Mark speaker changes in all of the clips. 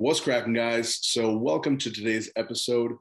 Speaker 1: What's cracking, guys? So, welcome to today's episode.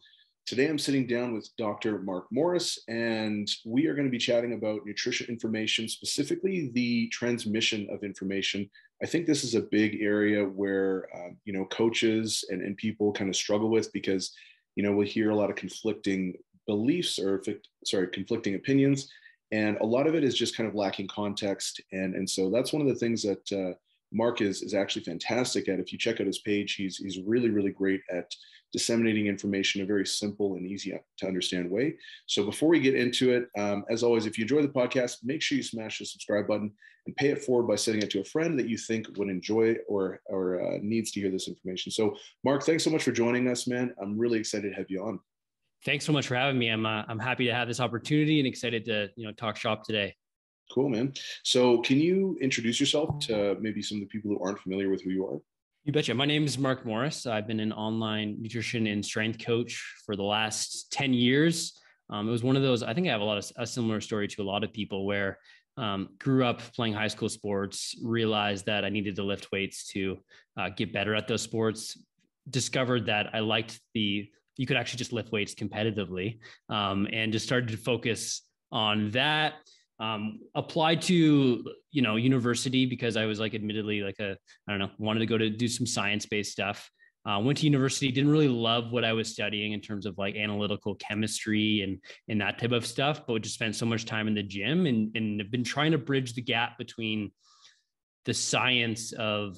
Speaker 1: Today, I'm sitting down with Dr. Mark Morris, and we are going to be chatting about nutrition information, specifically the transmission of information. I think this is a big area where uh, you know coaches and, and people kind of struggle with because you know we hear a lot of conflicting beliefs or sorry conflicting opinions, and a lot of it is just kind of lacking context. And and so that's one of the things that uh, Mark is, is actually fantastic at. If you check out his page, he's, he's really, really great at disseminating information in a very simple and easy to understand way. So before we get into it, um, as always, if you enjoy the podcast, make sure you smash the subscribe button and pay it forward by sending it to a friend that you think would enjoy or, or uh, needs to hear this information. So Mark, thanks so much for joining us, man. I'm really excited to have you on.
Speaker 2: Thanks so much for having me. I'm, uh, I'm happy to have this opportunity and excited to, you know, talk shop today.
Speaker 1: Cool, man. So, can you introduce yourself to maybe some of the people who aren't familiar with who you are?
Speaker 2: You betcha. My name is Mark Morris. I've been an online nutrition and strength coach for the last 10 years. Um, it was one of those, I think I have a lot of a similar story to a lot of people where um, grew up playing high school sports, realized that I needed to lift weights to uh, get better at those sports, discovered that I liked the, you could actually just lift weights competitively um, and just started to focus on that um, applied to you know university because I was like admittedly like a I don't know wanted to go to do some science based stuff. Uh, went to university, didn't really love what I was studying in terms of like analytical chemistry and and that type of stuff, but just spent so much time in the gym and and have been trying to bridge the gap between the science of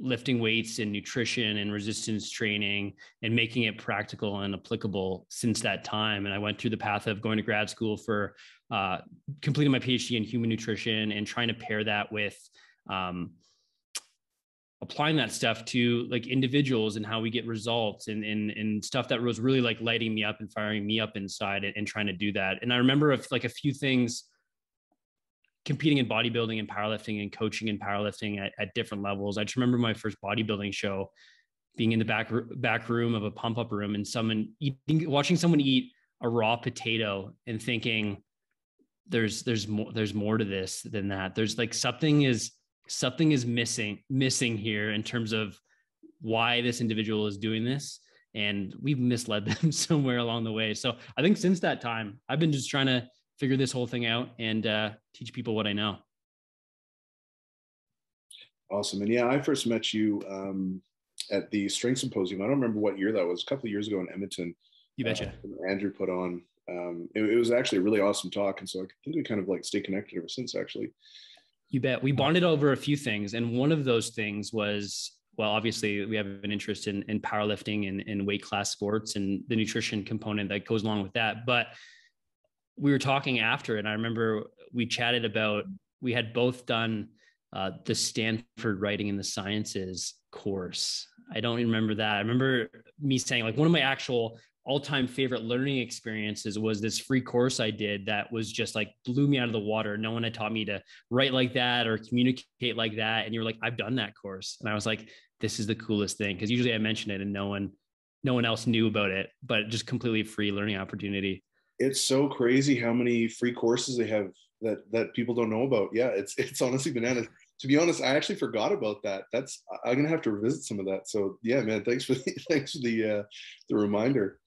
Speaker 2: lifting weights and nutrition and resistance training and making it practical and applicable since that time. And I went through the path of going to grad school for uh, completing my PhD in human nutrition and trying to pair that with um, applying that stuff to like individuals and how we get results and, and, and stuff that was really like lighting me up and firing me up inside and, and trying to do that. And I remember if, like a few things competing in bodybuilding and powerlifting and coaching and powerlifting at, at different levels. I just remember my first bodybuilding show being in the back back room of a pump up room and someone eating watching someone eat a raw potato and thinking there's there's more there's more to this than that there's like something is something is missing missing here in terms of why this individual is doing this and we've misled them somewhere along the way so i think since that time i've been just trying to figure this whole thing out and uh, teach people what i know
Speaker 1: awesome and yeah i first met you um, at the strength symposium i don't remember what year that was a couple of years ago in edmonton
Speaker 2: you betcha
Speaker 1: uh, andrew put on um, it, it, was actually a really awesome talk. And so I think we kind of like stay connected ever since actually.
Speaker 2: You bet. We bonded over a few things. And one of those things was, well, obviously we have an interest in, in powerlifting and, and weight class sports and the nutrition component that goes along with that. But we were talking after, and I remember we chatted about, we had both done uh, the Stanford Writing in the Sciences course. I don't remember that. I remember me saying like one of my actual all-time favorite learning experiences was this free course I did that was just like blew me out of the water. No one had taught me to write like that or communicate like that. And you were like, I've done that course. And I was like, this is the coolest thing. Cause usually I mention it and no one, no one else knew about it, but just completely free learning opportunity.
Speaker 1: It's so crazy how many free courses they have that, that people don't know about. Yeah. It's, it's honestly bananas to be honest, I actually forgot about that. That's I'm gonna have to revisit some of that. So yeah, man, thanks for the, thanks for the uh, the reminder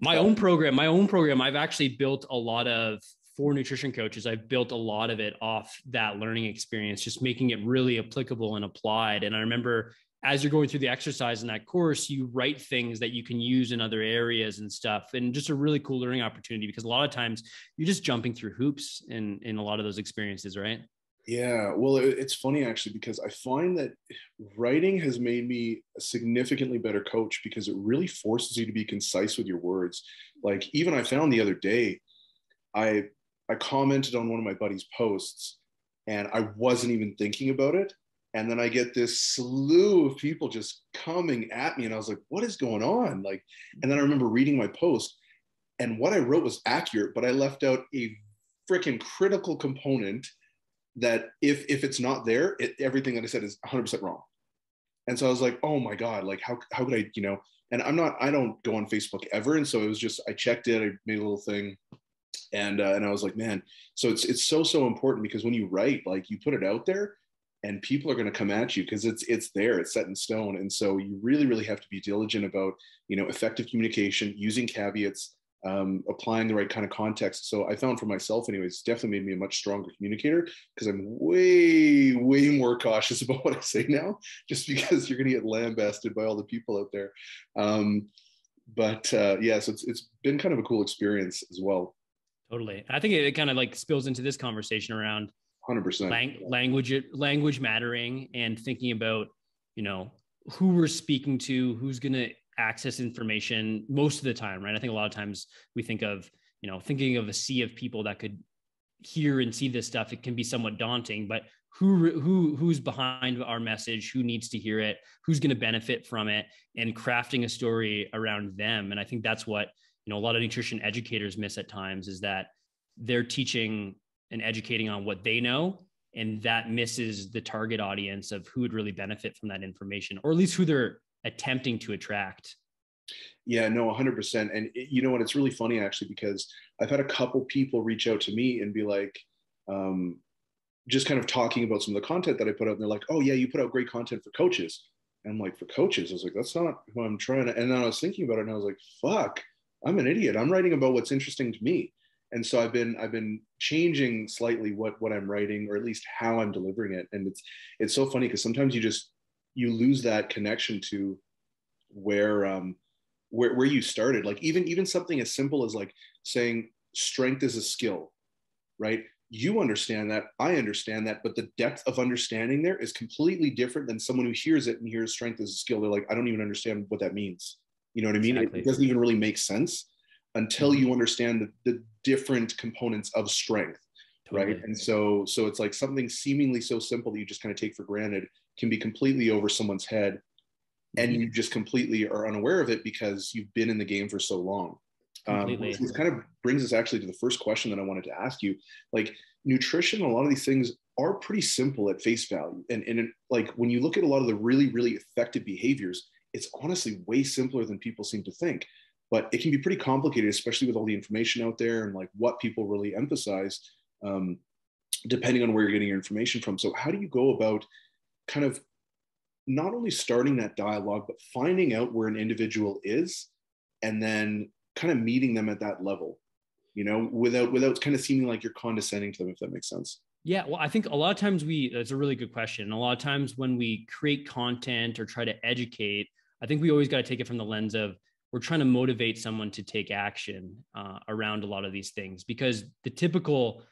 Speaker 2: my own program, my own program, I've actually built a lot of for nutrition coaches. I've built a lot of it off that learning experience, just making it really applicable and applied. And I remember as you're going through the exercise in that course, you write things that you can use in other areas and stuff. And just a really cool learning opportunity because a lot of times you're just jumping through hoops in, in a lot of those experiences, right?
Speaker 1: Yeah, well, it's funny actually because I find that writing has made me a significantly better coach because it really forces you to be concise with your words. Like even I found the other day, I I commented on one of my buddy's posts and I wasn't even thinking about it. And then I get this slew of people just coming at me, and I was like, "What is going on?" Like, and then I remember reading my post, and what I wrote was accurate, but I left out a freaking critical component that if if it's not there, it, everything that I said is 100% wrong. And so I was like, oh my god, like how how could I, you know? And I'm not, I don't go on Facebook ever, and so it was just I checked it, I made a little thing, and uh, and I was like, man, so it's it's so so important because when you write, like you put it out there, and people are going to come at you because it's it's there it's set in stone. And so you really really have to be diligent about you know effective communication using caveats um, applying the right kind of context. So i found for myself anyways definitely made me a much stronger communicator because i'm way way more cautious about what i say now just because you're going to get lambasted by all the people out there. Um, but uh, yeah so it's, it's been kind of a cool experience as well.
Speaker 2: Totally. I think it, it kind of like spills into this conversation around
Speaker 1: 100%
Speaker 2: Lang- language language mattering and thinking about you know who we're speaking to who's going to access information most of the time right? I think a lot of times we think of you know thinking of a sea of people that could hear and see this stuff. It can be somewhat daunting but who who who's behind our message? Who needs to hear it? Who's going to benefit from it? And crafting a story around them. And i think that's what you know a lot of nutrition educators miss at times is that they're teaching and educating on what they know and that misses the target audience of who would really benefit from that information or at least who they're attempting to attract.
Speaker 1: Yeah no 100% and it, you know what? It's really funny actually because i've had a couple people reach out to me and be like um, just kind of talking about some of the content that i put out and they're like oh yeah you put out great content for coaches. And i'm like for coaches? I was like that's not who i'm trying to and then i was thinking about it and i was like fuck i'm an idiot. I'm writing about what's interesting to me and so i've been i've been changing slightly what what i'm writing or at least how i'm delivering it. And it's it's so funny because sometimes you just you lose that connection to where um where, where you started. Like even even something as simple as like saying strength is a skill right? You understand that i understand that but the depth of understanding there is completely different than someone who hears it and hears strength as a skill. They're like i don't even understand what that means. You know what i mean? Exactly. it, doesn't even really make sense until mm-hmm. you understand the, the different components of strength totally. right and so so it's like something seemingly so simple that you just kind of take for granted can be completely over someone's head and mm-hmm. you just completely are unaware of it because you've been in the game for so long um, which kind of brings us actually to the first question that i wanted to ask you like nutrition a lot of these things are pretty simple at face value and, and it, like when you look at a lot of the really really effective behaviors it's honestly way simpler than people seem to think but it can be pretty complicated, especially with all the information out there and like what people really emphasize, um, depending on where you're getting your information from. So, how do you go about kind of not only starting that dialogue, but finding out where an individual is and then kind of meeting them at that level, you know, without without kind of seeming like you're condescending to them, if that makes sense.
Speaker 2: Yeah, well, I think a lot of times we that's a really good question. A lot of times when we create content or try to educate, I think we always got to take it from the lens of we're trying to motivate someone to take action uh, around a lot of these things because the typical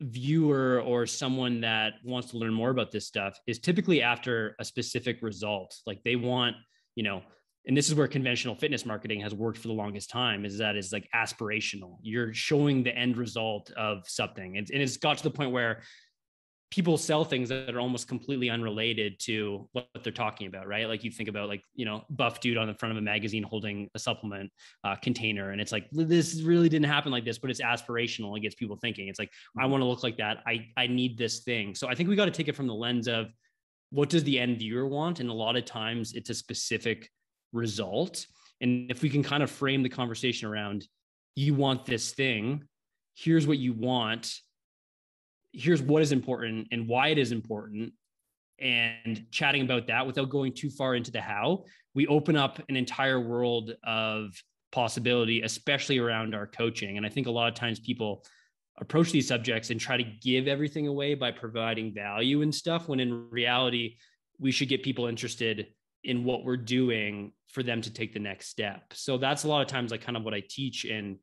Speaker 2: viewer or someone that wants to learn more about this stuff is typically after a specific result. Like they want you know and this is where conventional fitness marketing has worked for the longest time is that is like aspirational. You're showing the end result of something. And, and it's got to the point where people sell things that are almost completely unrelated to what they're talking about, right? Like you think about like, you know, buff dude on the front of a magazine holding a supplement uh, container. And it's like, this really didn't happen like this, but it's aspirational. It gets people thinking. It's like, I mm-hmm. want to look like that. I, I need this thing. So I think we got to take it from the lens of what does the end viewer want? And a lot of times it's a specific result. And if we can kind of frame the conversation around, you want this thing, here's what you want here's what is important and why it is important. And chatting about that without going too far into the how we open up an entire world of possibility especially around our coaching. And i think a lot of times people approach these subjects and try to give everything away by providing value and stuff when in reality we should get people interested in what we're doing for them to take the next step. So that's a lot of times like kind of what i teach and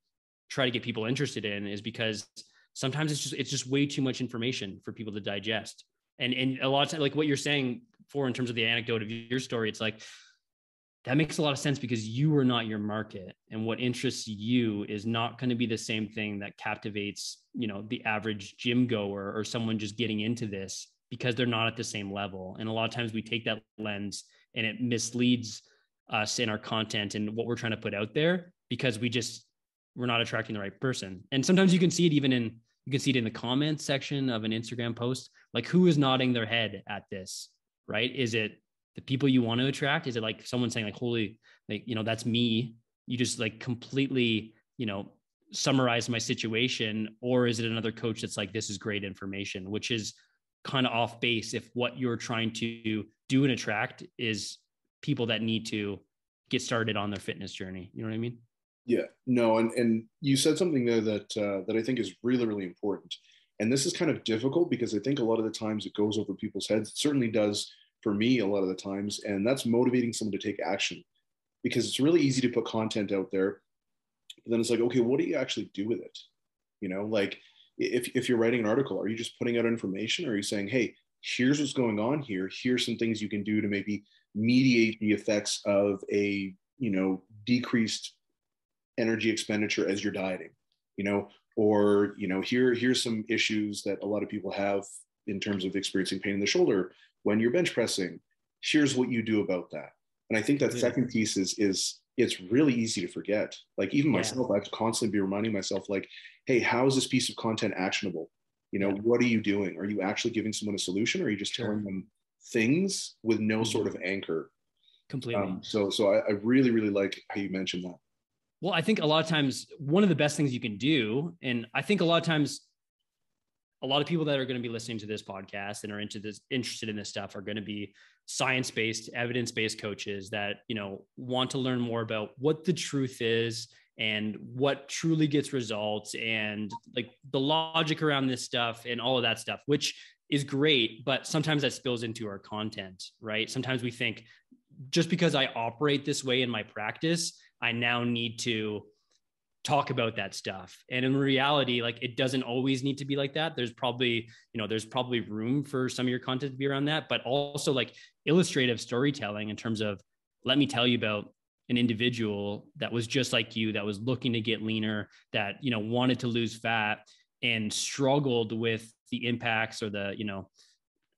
Speaker 2: try to get people interested in is because sometimes it's just it's just way too much information for people to digest. And and a lot of times like what you're saying for in terms of the anecdote of your story it's like that makes a lot of sense because you are not your market and what interests you is not going to be the same thing that captivates you know the average gym goer or someone just getting into this because they're not at the same level. And a lot of times we take that lens and it misleads us in our content and what we're trying to put out there because we just we're not attracting the right person. And sometimes you can see it even in you can see it in the comments section of an Instagram post. Like who is nodding their head at this, right? Is it the people you want to attract? Is it like someone saying like, holy, like, you know, that's me. You just like completely, you know, summarize my situation. Or is it another coach that's like, this is great information, which is kind of off base if what you're trying to do and attract is people that need to get started on their fitness journey. You know what I mean?
Speaker 1: Yeah, no, and and you said something there that uh, that I think is really really important, and this is kind of difficult because I think a lot of the times it goes over people's heads. It certainly does for me a lot of the times, and that's motivating someone to take action, because it's really easy to put content out there, but then it's like, okay, what do you actually do with it? You know, like if if you're writing an article, are you just putting out information, or are you saying, hey, here's what's going on here. Here's some things you can do to maybe mediate the effects of a you know decreased energy expenditure as you're dieting you know or you know here here's some issues that a lot of people have in terms of experiencing pain in the shoulder when you're bench pressing here's what you do about that and i think that yeah. second piece is is it's really easy to forget like even yeah. myself i have to constantly be reminding myself like hey how is this piece of content actionable you know yeah. what are you doing are you actually giving someone a solution or are you just sure. telling them things with no mm-hmm. sort of anchor
Speaker 2: completely um,
Speaker 1: so so I, I really really like how you mentioned that
Speaker 2: well, I think a lot of times one of the best things you can do, and I think a lot of times a lot of people that are going to be listening to this podcast and are into this interested in this stuff are going to be science-based evidence-based coaches that you know want to learn more about what the truth is and what truly gets results and like the logic around this stuff and all of that stuff which is great but sometimes that spills into our content right? Sometimes we think just because i operate this way in my practice I now need to talk about that stuff. And in reality, like it doesn't always need to be like that. There's probably, you know, there's probably room for some of your content to be around that, but also like illustrative storytelling in terms of let me tell you about an individual that was just like you that was looking to get leaner that you know wanted to lose fat and struggled with the impacts or the you know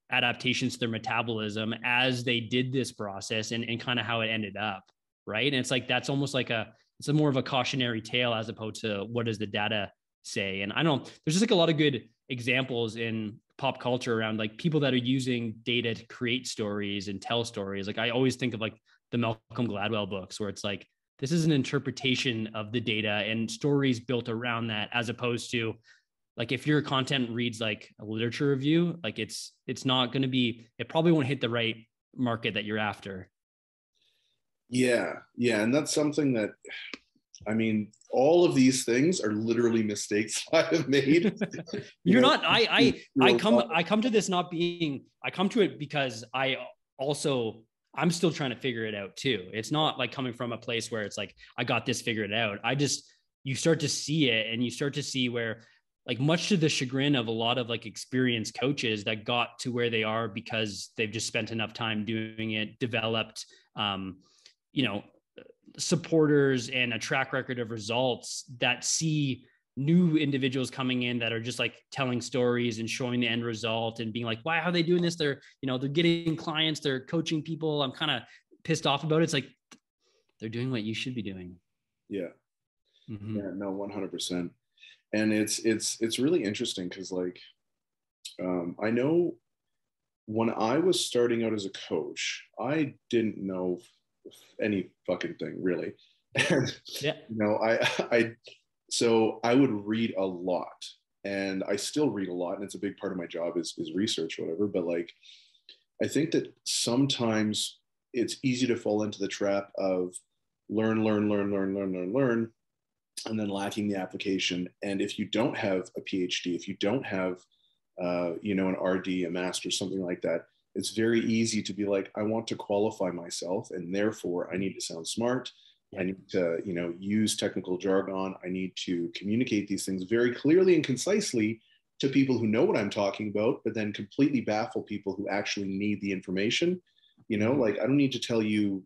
Speaker 2: adaptations to their metabolism as they did this process and, and kind of how it ended up right? And it's like that's almost like a it's a more of a cautionary tale as opposed to what does the data say. And I don't there's just like a lot of good examples in pop culture around like people that are using data to create stories and tell stories. Like I always think of like the Malcolm Gladwell books where it's like this is an interpretation of the data and stories built around that as opposed to like if your content reads like a literature review like it's it's not going to be it probably won't hit the right market that you're after
Speaker 1: yeah, yeah, and that's something that I mean, all of these things are literally mistakes I have made.
Speaker 2: You're know, not. I I I come I come to this not being. I come to it because I also I'm still trying to figure it out too. It's not like coming from a place where it's like I got this figured out. I just you start to see it and you start to see where like much to the chagrin of a lot of like experienced coaches that got to where they are because they've just spent enough time doing it, developed um, you know supporters and a track record of results that see new individuals coming in that are just like telling stories and showing the end result and being like why are they doing this? They're you know they're getting clients they're coaching people. I'm kind of pissed off about it. It's like they're doing what you should be doing.
Speaker 1: Yeah. Mm-hmm. yeah no 100% and it's it's it's really interesting because like um, i know when i was starting out as a coach i didn't know any fucking thing really. And yeah. you know, I I so I would read a lot and I still read a lot and it's a big part of my job is is research or whatever. But like I think that sometimes it's easy to fall into the trap of learn, learn, learn, learn, learn, learn, learn, and then lacking the application. And if you don't have a PhD, if you don't have, uh, you know, an RD, a master, something like that, it's very easy to be like, I want to qualify myself, and therefore I need to sound smart. I need to, you know, use technical jargon. I need to communicate these things very clearly and concisely to people who know what I'm talking about, but then completely baffle people who actually need the information. You know, like I don't need to tell you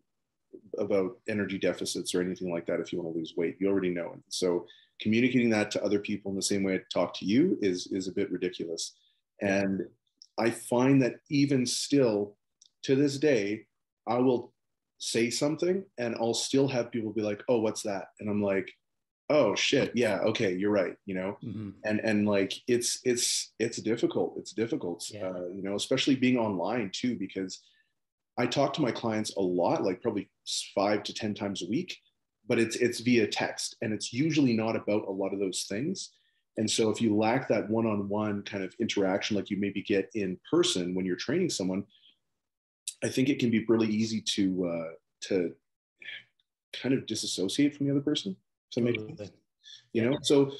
Speaker 1: about energy deficits or anything like that if you want to lose weight. You already know it. So communicating that to other people in the same way I talk to you is is a bit ridiculous. And I find that even still to this day, I will say something and I'll still have people be like, oh, what's that? And I'm like, oh shit, yeah, okay, you're right, you know? Mm-hmm. And and like it's it's it's difficult. It's difficult. Yeah. Uh, you know, especially being online too, because I talk to my clients a lot, like probably five to 10 times a week, but it's it's via text and it's usually not about a lot of those things. And so if you lack that one-on-one kind of interaction like you maybe get in person when you're training someone, I think it can be really easy to uh, to kind of disassociate from the other person. So make you know so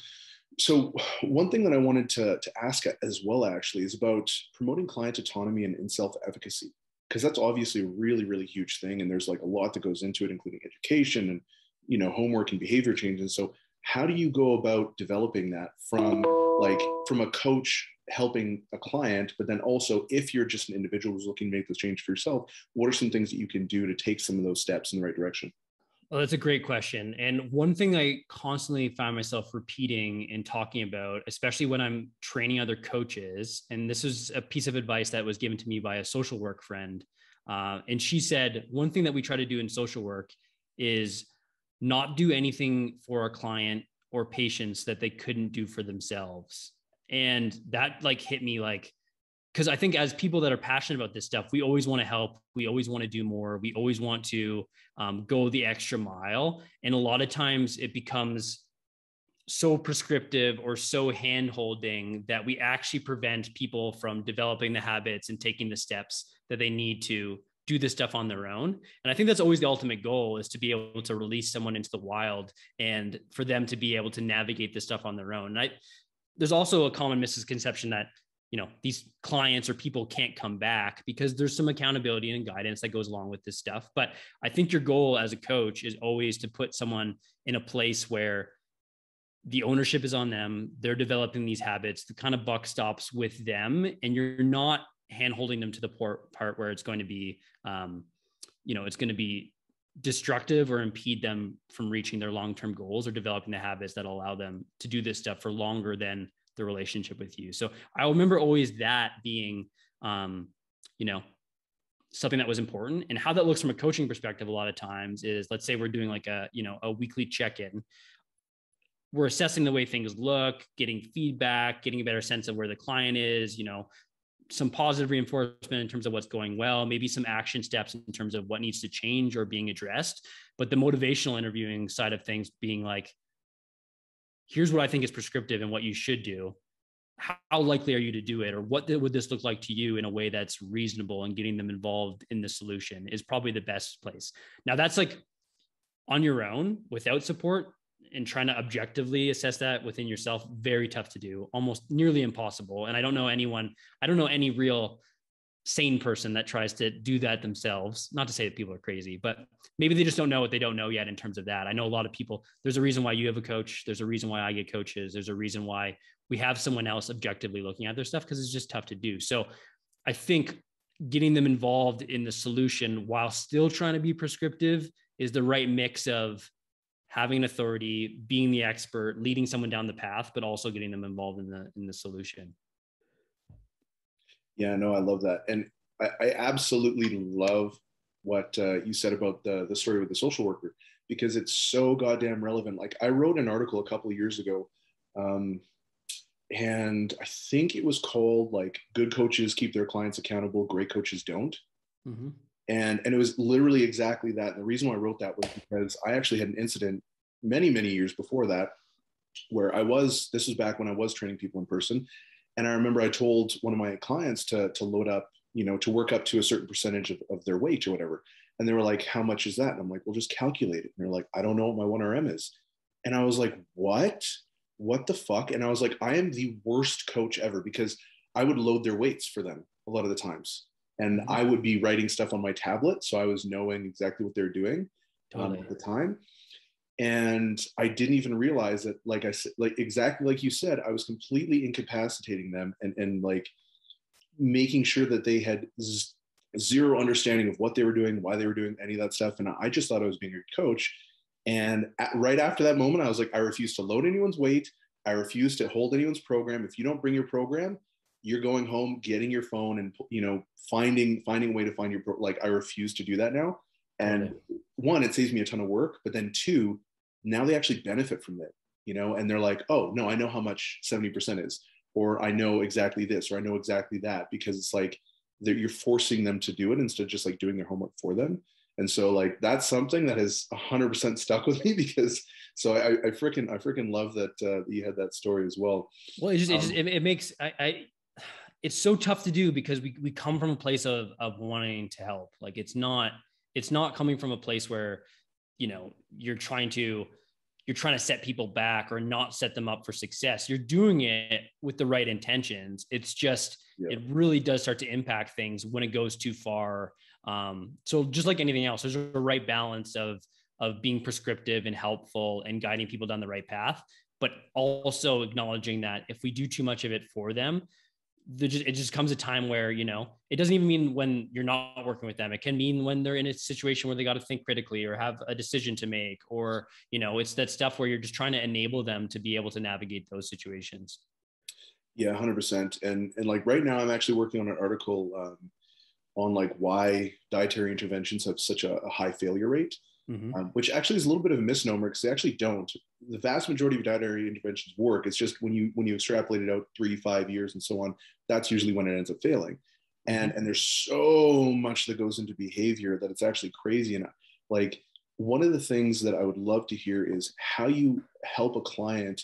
Speaker 1: so one thing that I wanted to, to ask as well actually is about promoting client autonomy and, and self-efficacy because that's obviously a really really huge thing and there's like a lot that goes into it including education and you know homework and behavior changes so how do you go about developing that from like from a coach helping a client but then also if you're just an individual who's looking to make this change for yourself what are some things that you can do to take some of those steps in the right direction
Speaker 2: well, that's a great question. And one thing I constantly find myself repeating and talking about, especially when I'm training other coaches, and this is a piece of advice that was given to me by a social work friend. Uh, and she said, one thing that we try to do in social work is not do anything for a client or patients that they couldn't do for themselves. And that like hit me like, because I think as people that are passionate about this stuff, we always want to help. We always want to do more. We always want to um, go the extra mile. And a lot of times it becomes so prescriptive or so hand holding that we actually prevent people from developing the habits and taking the steps that they need to do this stuff on their own. And I think that's always the ultimate goal is to be able to release someone into the wild and for them to be able to navigate this stuff on their own. And I, there's also a common misconception that you know these clients or people can't come back because there's some accountability and guidance that goes along with this stuff but i think your goal as a coach is always to put someone in a place where the ownership is on them they're developing these habits the kind of buck stops with them and you're not hand holding them to the part where it's going to be um, you know it's going to be destructive or impede them from reaching their long-term goals or developing the habits that allow them to do this stuff for longer than the relationship with you. So I remember always that being, um, you know, something that was important and how that looks from a coaching perspective. A lot of times is let's say we're doing like a, you know, a weekly check-in. We're assessing the way things look, getting feedback, getting a better sense of where the client is, you know, some positive reinforcement in terms of what's going well, maybe some action steps in terms of what needs to change or being addressed. But the motivational interviewing side of things being like, here's what I think is prescriptive and what you should do. How likely are you to do it? Or what would this look like to you in a way that's reasonable and getting them involved in the solution is probably the best place. Now, that's like on your own without support and trying to objectively assess that within yourself, very tough to do, almost nearly impossible. And I don't know anyone, I don't know any real sane person that tries to do that themselves. Not to say that people are crazy, but maybe they just don't know what they don't know yet in terms of that. I know a lot of people, there's a reason why you have a coach. There's a reason why I get coaches. There's a reason why we have someone else objectively looking at their stuff because it's just tough to do. So I think getting them involved in the solution while still trying to be prescriptive is the right mix of having authority, being the expert, leading someone down the path, but also getting them involved in the in the solution.
Speaker 1: Yeah, no, I love that, and I, I absolutely love what uh, you said about the the story with the social worker because it's so goddamn relevant. Like I wrote an article a couple of years ago, um, and I think it was called like "Good coaches keep their clients accountable, great coaches don't." Mm-hmm. And and it was literally exactly that. And the reason why I wrote that was because I actually had an incident many many years before that where I was. This was back when I was training people in person, and I remember I told one of my clients to, to load up, you know, to work up to a certain percentage of, of their weight or whatever. And they were like, how much is that? And I'm like, well, just calculate it. And they're like, I don't know what my 1RM is. And I was like, what? What the fuck? And I was like, I am the worst coach ever because I would load their weights for them a lot of the times. And. I would be writing stuff on my tablet. So I was knowing exactly what they're doing totally. um, at the time and i didn't even realize that like i said like exactly like you said i was completely incapacitating them and and like making sure that they had z- zero understanding of what they were doing why they were doing any of that stuff and i just thought i was being a coach and at, right after that moment i was like i refuse to load anyone's weight i refuse to hold anyone's program if you don't bring your program you're going home getting your phone and you know finding finding a way to find your like i refuse to do that now and one, it saves me a ton of work, but then two, now they actually benefit from it, you know, and they're like, oh, no, I know how much 70% is, or I know exactly this, or I know exactly that, because it's like you're forcing them to do it instead of just like doing their homework for them. And so like that's something that has 100% stuck with me because so I, I freaking I freaking love that uh, you had that story as well.
Speaker 2: Well, it just, um, it, just it, it, makes I, I it's so tough to do because we we come from a place of of wanting to help. Like it's not it's not coming from a place where you know you're trying to you're trying to set people back or not set them up for success. You're doing it with the right intentions. It's just yeah. it really does start to impact things when it goes too far. Um, so just like anything else, there's a right balance of of being prescriptive and helpful and guiding people down the right path, but also acknowledging that if we do too much of it for them, just, it just comes a time where you know it doesn't even mean when you're not working with them. It can mean when they're in a situation where they got to think critically or have a decision to make or you know it's that stuff where you're just trying to enable them to be able to navigate those situations.
Speaker 1: Yeah 100% and and like right now i'm actually working on an article um, on like why dietary interventions have such a, a high failure rate mm-hmm. um, which actually is a little bit of a misnomer because they actually don't. The vast majority of dietary interventions work. It's just when you when you extrapolate it out three, five years, and so on, that's usually when it ends up failing. And mm-hmm. and there's so much that goes into behavior that it's actually crazy. And like one of the things that I would love to hear is how you help a client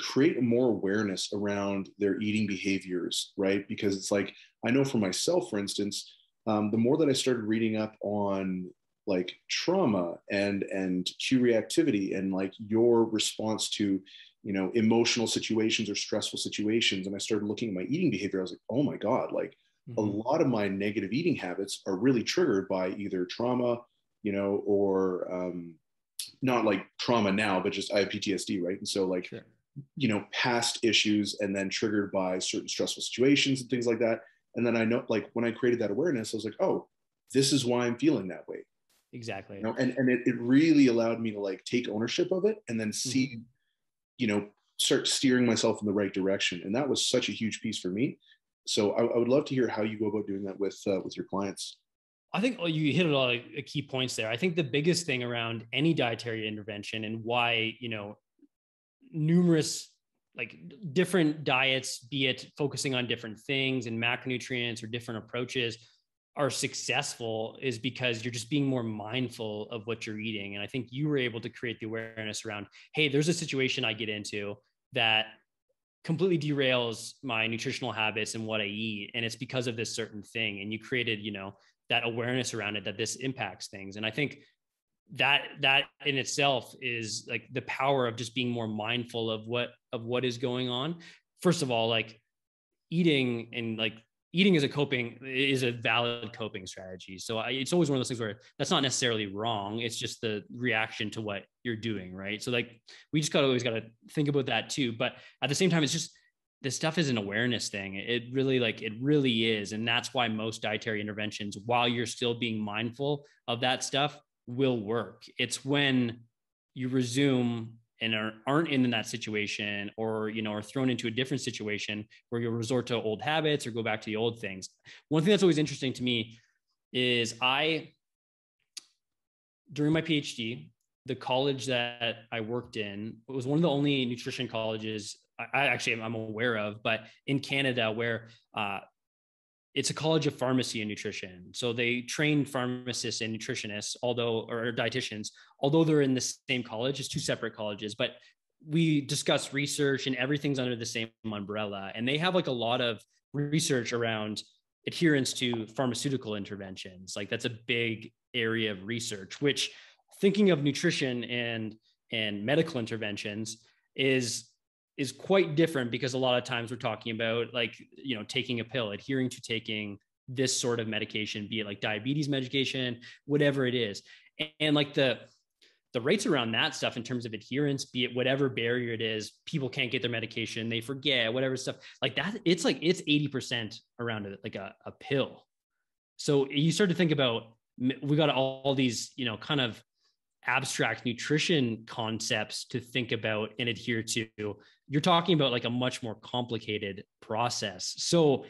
Speaker 1: create more awareness around their eating behaviors, right? Because it's like I know for myself, for instance, um, the more that I started reading up on like trauma and and cue reactivity and like your response to you know emotional situations or stressful situations. And i started looking at my eating behavior. I was like oh my god like mm-hmm. a lot of my negative eating habits are really triggered by either trauma you know or um, not like trauma now but just i have ptsd right? And so like sure. you know past issues and then triggered by certain stressful situations and things like that. And then i know like when i created that awareness i was like oh this is why i'm feeling that way
Speaker 2: exactly
Speaker 1: you know and, and it, it really allowed me to like take ownership of it and then see mm-hmm. you know start steering myself in the right direction and that was such a huge piece for me so i, I would love to hear how you go about doing that with uh, with your clients
Speaker 2: I think you hit a lot of key points there. I think the biggest thing around any dietary intervention and why, you know, numerous like different diets, be it focusing on different things and macronutrients or different approaches, are successful is because you're just being more mindful of what you're eating. And I think you were able to create the awareness around, hey, there's a situation I get into that completely derails my nutritional habits and what I eat. And it's because of this certain thing. And you created, you know, that awareness around it that this impacts things. And I think that that in itself is like the power of just being more mindful of what of what is going on. First of all, like eating and like eating as a coping is a valid coping strategy. So I, it's always one of those things where that's not necessarily wrong. It's just the reaction to what you're doing, right? So like we just gotta always got to think about that too. But at the same time, it's just this stuff is an awareness thing. It really like it really is, and that's why most dietary interventions, while you're still being mindful of that stuff, will work. It's when you resume and are, aren't in that situation or you know are thrown into a different situation where you'll resort to old habits or go back to the old things. One thing that's always interesting to me is i during my phd the college that i worked in was one of the only nutrition colleges i actually i'm aware of but in canada where uh, it's a college of pharmacy and nutrition. So they train pharmacists and nutritionists, although or dietitians, although they're in the same college, it's two separate colleges. But we discuss research and everything's under the same umbrella. And they have like a lot of research around adherence to pharmaceutical interventions. Like that's a big area of research, which thinking of nutrition and and medical interventions is is quite different because a lot of times we're talking about like you know taking a pill adhering to taking this sort of medication be it like diabetes medication whatever it is. And, and like the the rates around that stuff in terms of adherence be it whatever barrier it is people can't get their medication they forget whatever stuff like that it's like it's 80% around it like a, a pill. So you start to think about we got all, all these you know kind of abstract nutrition concepts to think about and adhere to you're talking about like a much more complicated process. So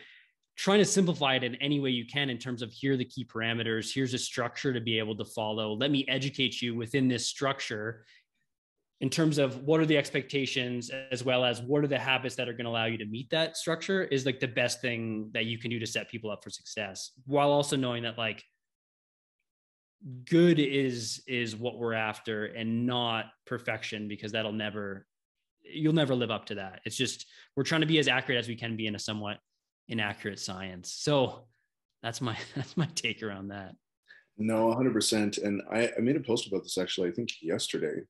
Speaker 2: trying to simplify it in any way you can in terms of here are the key parameters here's a structure to be able to follow let me educate you within this structure in terms of what are the expectations as well as what are the habits that are going to allow you to meet that structure is like the best thing that you can do to set people up for success while also knowing that like good is is what we're after and not perfection because that'll never you'll never live up to that. It's just we're trying to be as accurate as we can be in a somewhat inaccurate science. So that's my that's my take around that.
Speaker 1: No 100% and I, I made a post about this actually i think yesterday.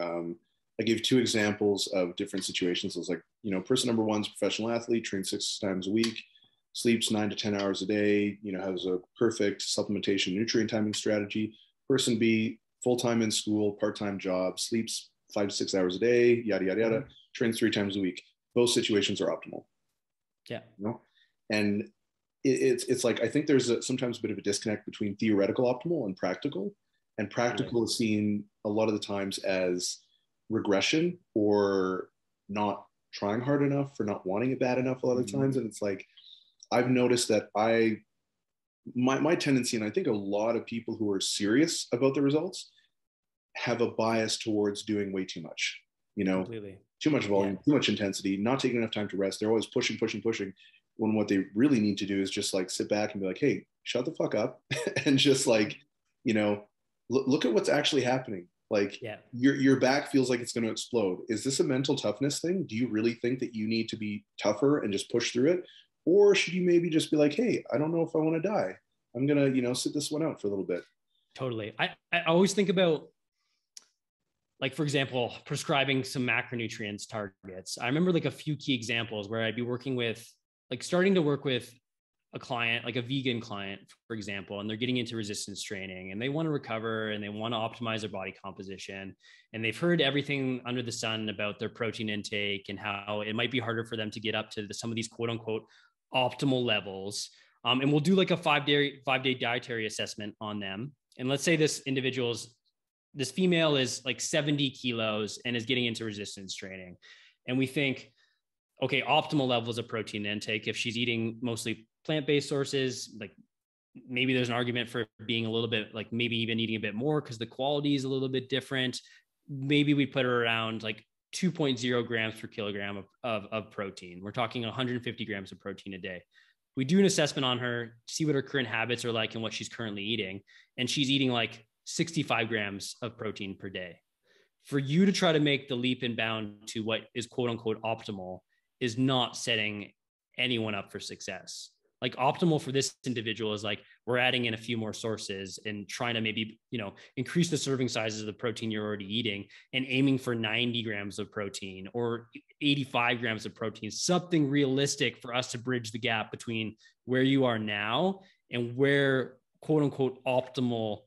Speaker 1: Um, i gave two examples of different situations. It was like you know person number one's professional athlete trains six times a week sleeps nine to 10 hours a day, you know, has a perfect supplementation nutrient timing strategy. Person B, full time in school, part time job, sleeps five to six hours a day, yada, yada, yada, mm-hmm. trains three times a week. Both situations are optimal.
Speaker 2: Yeah.
Speaker 1: You know? And it, it's, it's like, I think there's a, sometimes a bit of a disconnect between theoretical optimal and practical. And practical is seen a lot of the times as regression or not trying hard enough or not wanting it bad enough a lot of mm-hmm. times. And it's like, I've noticed that I my my tendency, and I think a lot of people who are serious about the results have a bias towards doing way too much. You know,
Speaker 2: Completely.
Speaker 1: too much volume, yeah. too much intensity, not taking enough time to rest. They're always pushing, pushing, pushing. When what they really need to do is just like sit back and be like, hey, shut the fuck up, and just like, you know, look, look at what's actually happening. Like
Speaker 2: yeah.
Speaker 1: your your back feels like it's going to explode. Is this a mental toughness thing? Do you really think that you need to be tougher and just push through it, or should you maybe just be like, hey, I don't know if I want to die. I'm gonna, you know, sit this one out for a little bit.
Speaker 2: Totally. I, I always think about like for example, prescribing some macronutrients targets. I remember like a few key examples where I'd be working with like starting to work with a client, like a vegan client, for example, and they're getting into resistance training and they want to recover and they want to optimize their body composition. And they've heard everything under the sun about their protein intake and how it might be harder for them to get up to the, some of these quote unquote optimal levels. Um, and we'll do like a five day five day dietary assessment on them. And let's say this individual's this female is like 70 kilos and is getting into resistance training. And we think, okay, optimal levels of protein intake. If she's eating mostly plant-based sources, like maybe there's an argument for being a little bit like maybe even eating a bit more because the quality is a little bit different. Maybe we put her around like 2.0 grams per kilogram of, of, of, protein. We're talking 150 grams of protein a day. We do an assessment on her, see what her current habits are like and what she's currently eating. And she's eating like 65 grams of protein per day. For you to try to make the leap and bound to what is quote unquote optimal is not setting anyone up for success like optimal for this individual is like we're adding in a few more sources and trying to maybe you know increase the serving sizes of the protein you're already eating and aiming for 90 grams of protein or 85 grams of protein something realistic for us to bridge the gap between where you are now and where quote unquote optimal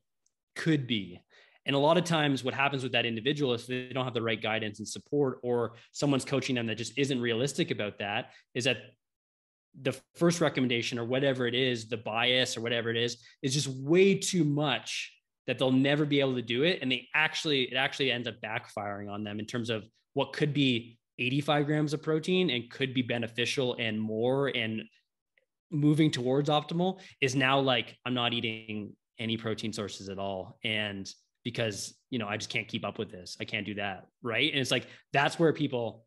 Speaker 2: could be. And a lot of times what happens with that individual is they don't have the right guidance and support or someone's coaching them that just isn't realistic about that is that the first recommendation or whatever it is, the bias or whatever it is, is just way too much that they'll never be able to do it. And they actually, it actually ends up backfiring on them in terms of what could be 85 grams of protein and could be beneficial and more and moving towards optimal is now like, I'm not eating any protein sources at all. And because, you know, I just can't keep up with this. I can't do that. Right. And it's like, that's where people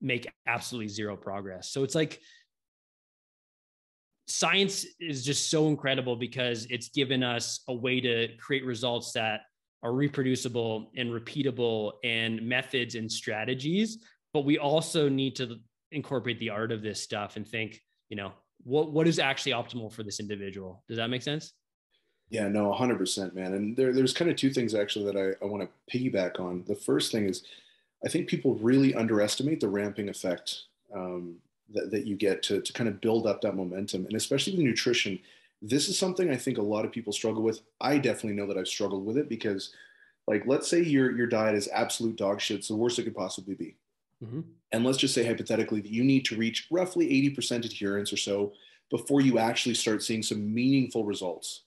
Speaker 2: make absolutely zero progress. So it's like, science is just so incredible because it's given us a way to create results that are reproducible and repeatable and methods and strategies. But we also need to incorporate the art of this stuff and think you know what what is actually optimal for this individual? Does that make sense?
Speaker 1: Yeah no 100% man. And there, there's kind of two things actually that i, I want to piggyback on. The first thing is i think people really underestimate the ramping effect um, that, that you get to, to kind of build up that momentum. And especially with nutrition, this is something I think a lot of people struggle with. I definitely know that I've struggled with it because, like, let's say your, your diet is absolute dog shit, it's the worst it could possibly be. Mm-hmm. And let's just say hypothetically that you need to reach roughly 80% adherence or so before you actually start seeing some meaningful results.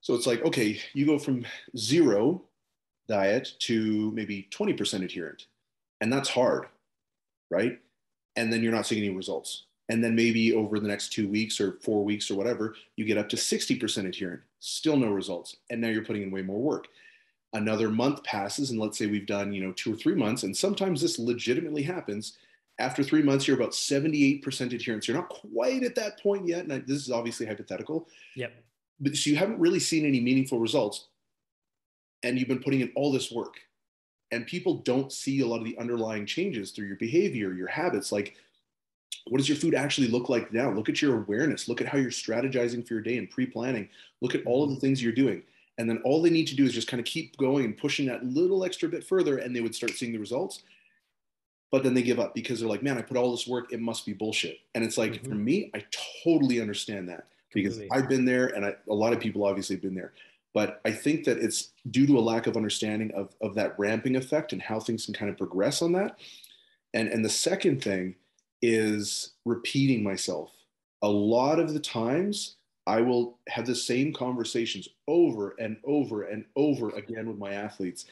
Speaker 1: So it's like, okay, you go from zero diet to maybe 20% adherent. And that's hard, right? And then you're not seeing any results. And then maybe over the next two weeks or four weeks or whatever, you get up to 60% adherent, still no results. And now you're putting in way more work. Another month passes, and let's say we've done, you know, two or three months, and sometimes this legitimately happens. After three months, you're about 78% adherence. You're not quite at that point yet. And this is obviously hypothetical.
Speaker 2: Yep.
Speaker 1: but so you haven't really seen any meaningful results and you've been putting in all this work and people don't see a lot of the underlying changes through your behavior your habits like what does your food actually look like now? Look at your awareness. Look at how you're strategizing for your day and pre-planning. Look at all of the things you're doing. And then all they need to do is just kind of keep going and pushing that little extra bit further and they would start seeing the results. But then they give up because they're like man i put all this work it must be bullshit. And it's like mm-hmm. for me i totally understand that because i've been there and I, a lot of people obviously have been there but i think that it's due to a lack of understanding of, of that ramping effect and how things can kind of progress on that and and the second thing is repeating myself a lot of the times I will have the same conversations over and over and over again with my athletes,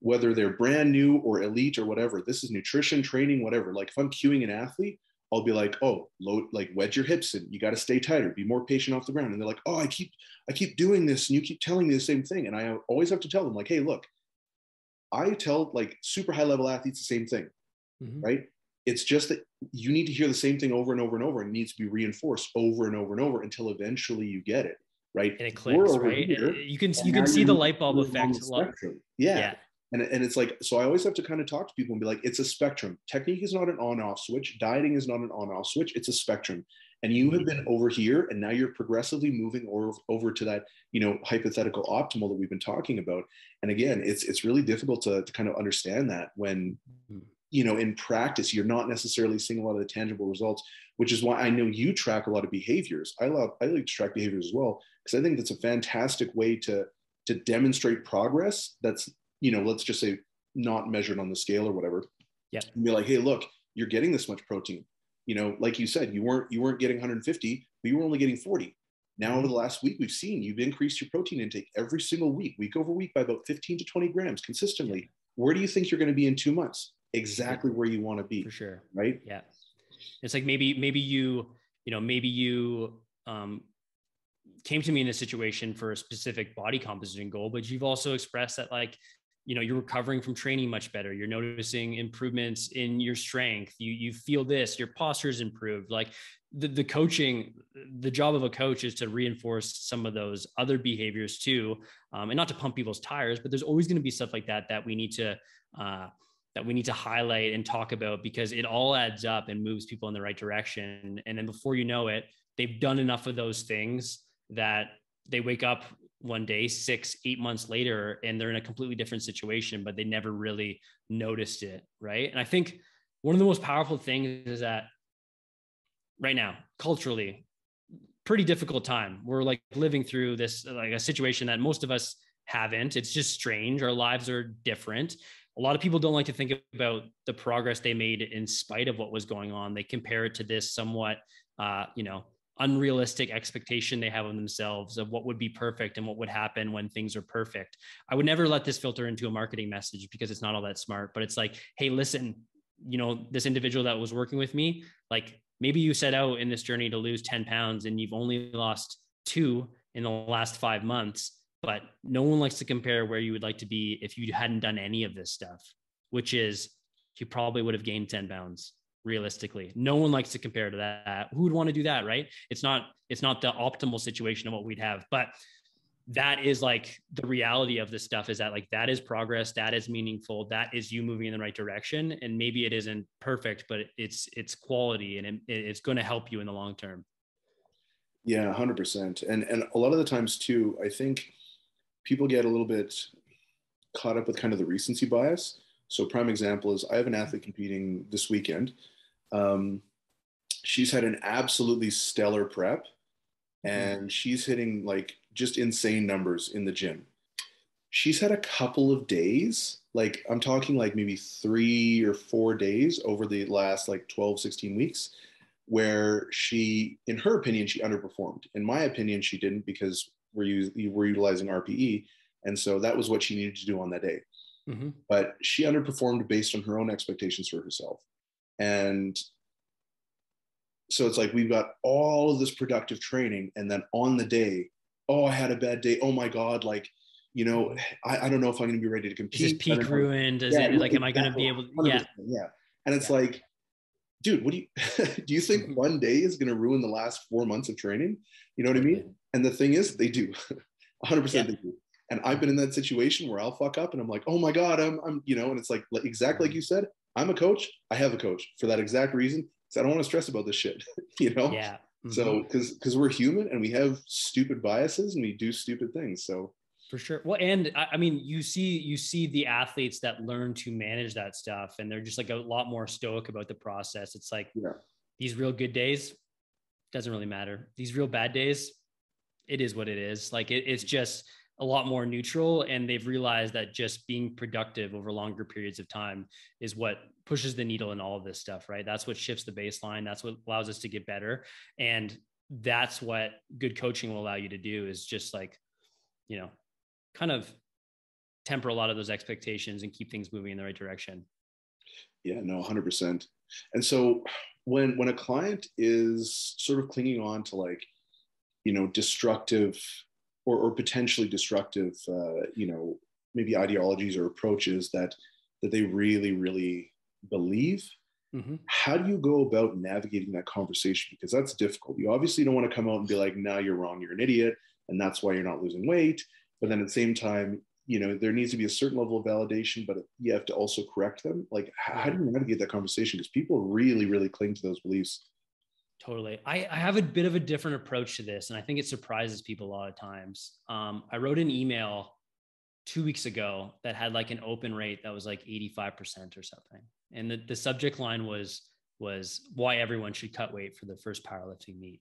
Speaker 1: whether they're brand new or elite or whatever. This is nutrition, training, whatever. Like if I'm cueing an athlete, I'll be like, oh, load, like wedge your hips in. You got to stay tighter. Be more patient off the ground. And they're like, oh, I keep, I keep doing this, and you keep telling me the same thing. And I always have to tell them, like, hey, look, I tell like super high level athletes the same thing, mm-hmm. right? It's just that you need to hear the same thing over and over and over and it needs to be reinforced over and over and over until eventually you get it. Right.
Speaker 2: And it clicks, right? Here, you can you can see the light bulb effect.
Speaker 1: Yeah. yeah. And, and it's like, so I always have to kind of talk to people and be like, it's a spectrum. Technique is not an on off switch. Dieting is not an on off switch. It's a spectrum. And you have been over here and now you're progressively moving over, over to that, you know, hypothetical optimal that we've been talking about. And again, it's, it's really difficult to, to kind of understand that when, mm-hmm you know in practice you're not necessarily seeing a lot of the tangible results which is why i know you track a lot of behaviors i love i like to track behaviors as well because i think that's a fantastic way to to demonstrate progress that's you know let's just say not measured on the scale or whatever.
Speaker 2: Yeah.
Speaker 1: And be like hey look you're getting this much protein. You know like you said you weren't you weren't getting 150 but you were only getting 40 now over the last week we've seen you've increased your protein intake every single week week over week by about 15 to 20 grams consistently. Where do you think you're going to be in two months? Exactly where you want to be
Speaker 2: for sure.
Speaker 1: right?
Speaker 2: Yeah. It's like maybe maybe you you know maybe you um came to me in a situation for a specific body composition goal but you've also expressed that like you know you're recovering from training much better. You're noticing improvements in your strength. You you feel this your posture's improved. Like the, the coaching the job of a coach is to reinforce some of those other behaviors too um, and not to pump people's tires but there's always going to be stuff like that that we need to uh, that we need to highlight and talk about because it all adds up and moves people in the right direction. And then before you know it, they've done enough of those things that they wake up one day, six, eight months later, and they're in a completely different situation, but they never really noticed it. Right. And I think one of the most powerful things is that right now, culturally, pretty difficult time. We're like living through this, like a situation that most of us haven't. It's just strange. Our lives are different a lot of people don't like to think about the progress they made in spite of what was going on. They compare it to this somewhat, uh, you know, unrealistic expectation they have of themselves of what would be perfect and what would happen when things are perfect. I would never let this filter into a marketing message because it's not all that smart, but it's like, hey, listen, you know, this individual that was working with me, like maybe you set out in this journey to lose 10 pounds and you've only lost two in the last five months but no one likes to compare where you would like to be if you hadn't done any of this stuff, which is you probably would have gained 10 pounds realistically. No one likes to compare to that. Who would want to do that, right? It's not it's not the optimal situation of what we'd have, but that is like the reality of this stuff is that like that is progress, that is meaningful, that is you moving in the right direction and maybe it isn't perfect, but it's it's quality and it, it's going to help you in the long term.
Speaker 1: Yeah, 100%. And and a lot of the times too, I think people get a little bit caught up with kind of the recency bias. So, prime example is I have an athlete competing this weekend. Um, she's had an absolutely stellar prep and she's hitting like just insane numbers in the gym. She's had a couple of days, like I'm talking like maybe three or four days over the last like 12, 16 weeks, where she, in her opinion, she underperformed. In my opinion, she didn't because we're, using, we're utilizing RPE. And so that was what she needed to do on that day. Mm-hmm. But she underperformed based on her own expectations for herself. And so it's like we've got all of this productive training. And then on the day, oh, I had a bad day. Oh my God, like, you know, I, I don't know if I'm going to be ready to compete.
Speaker 2: Is this peak ruined? Is yeah, it like, am I going to be able to? Yeah.
Speaker 1: Yeah. And it's yeah. like, dude, what do you do you think one day is going to ruin the last four months of training? You know what I mean? And the thing is, they do. 100% yeah. they do. And I've been in that situation where I'll fuck up and I'm like, oh my God, I'm, I'm, you know, and it's like exactly like you said, I'm a coach. I have a coach for that exact reason. Because I don't want to stress about this shit, you know?
Speaker 2: Yeah.
Speaker 1: Mm-hmm. So, because because we're human and we have stupid biases and we do stupid things. So
Speaker 2: for sure. Well, and I, I mean, you see, you see the athletes that learn to manage that stuff, and they're just like a lot more stoic about the process. It's like yeah. these real good days doesn't really matter. These real bad days, it is what it is. Like it, it's just a lot more neutral and they've realized that just being productive over longer periods of time is what pushes the needle in all of this stuff right? That's what shifts the baseline. That's what allows us to get better. And that's what good coaching will allow you to do is just like you know kind of temper a lot of those expectations and keep things moving in the right direction.
Speaker 1: Yeah no 100% and so when when a client is sort of clinging on to like you know destructive or, or potentially destructive, uh, you know, maybe ideologies or approaches that that they really, really believe. Mm-hmm. How do you go about navigating that conversation? Because that's difficult. You obviously don't want to come out and be like, "No, you're wrong. You're an idiot," and that's why you're not losing weight. But then at the same time, you know, there needs to be a certain level of validation, but you have to also correct them. Like, how do you navigate that conversation? Because people really, really cling to those beliefs.
Speaker 2: Totally. I, I, have a bit of a different approach to this, and I think it surprises people a lot of times. Um, I wrote an email two weeks ago that had like an open rate that was like 85% or something. And the, the subject line was was why everyone should cut weight for the first powerlifting meet.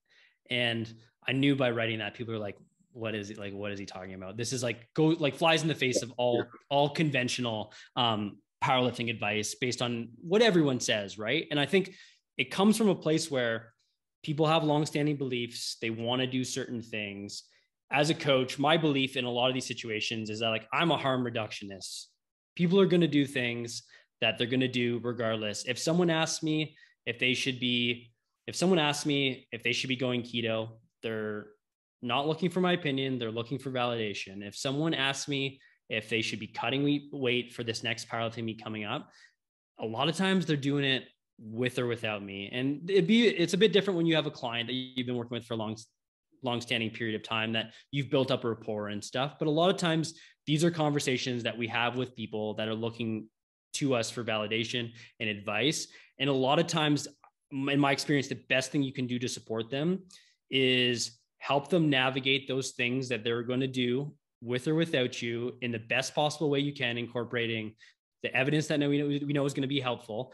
Speaker 2: And I knew by writing that people are like, what is it like? What is he talking about? This is like go like flies in the face of all all conventional um, powerlifting advice based on what everyone says, right? And I think it comes from a place where people have longstanding beliefs. They want to do certain things. As a coach my belief in a lot of these situations is that like i'm a harm reductionist. People are going to do things that they're going to do regardless. If someone asks me if they should be if someone asks me if they should be going keto they're not looking for my opinion they're looking for validation. If someone asks me if they should be cutting weight for this next powerlifting meet coming up a lot of times they're doing it with or without me. And it'd be it's a bit different when you have a client that you've been working with for a long long standing period of time that you've built up a rapport and stuff. But a lot of times these are conversations that we have with people that are looking to us for validation and advice. And a lot of times, in my experience, the best thing you can do to support them is help them navigate those things that they're going to do with or without you in the best possible way you can, incorporating the evidence that we know is going to be helpful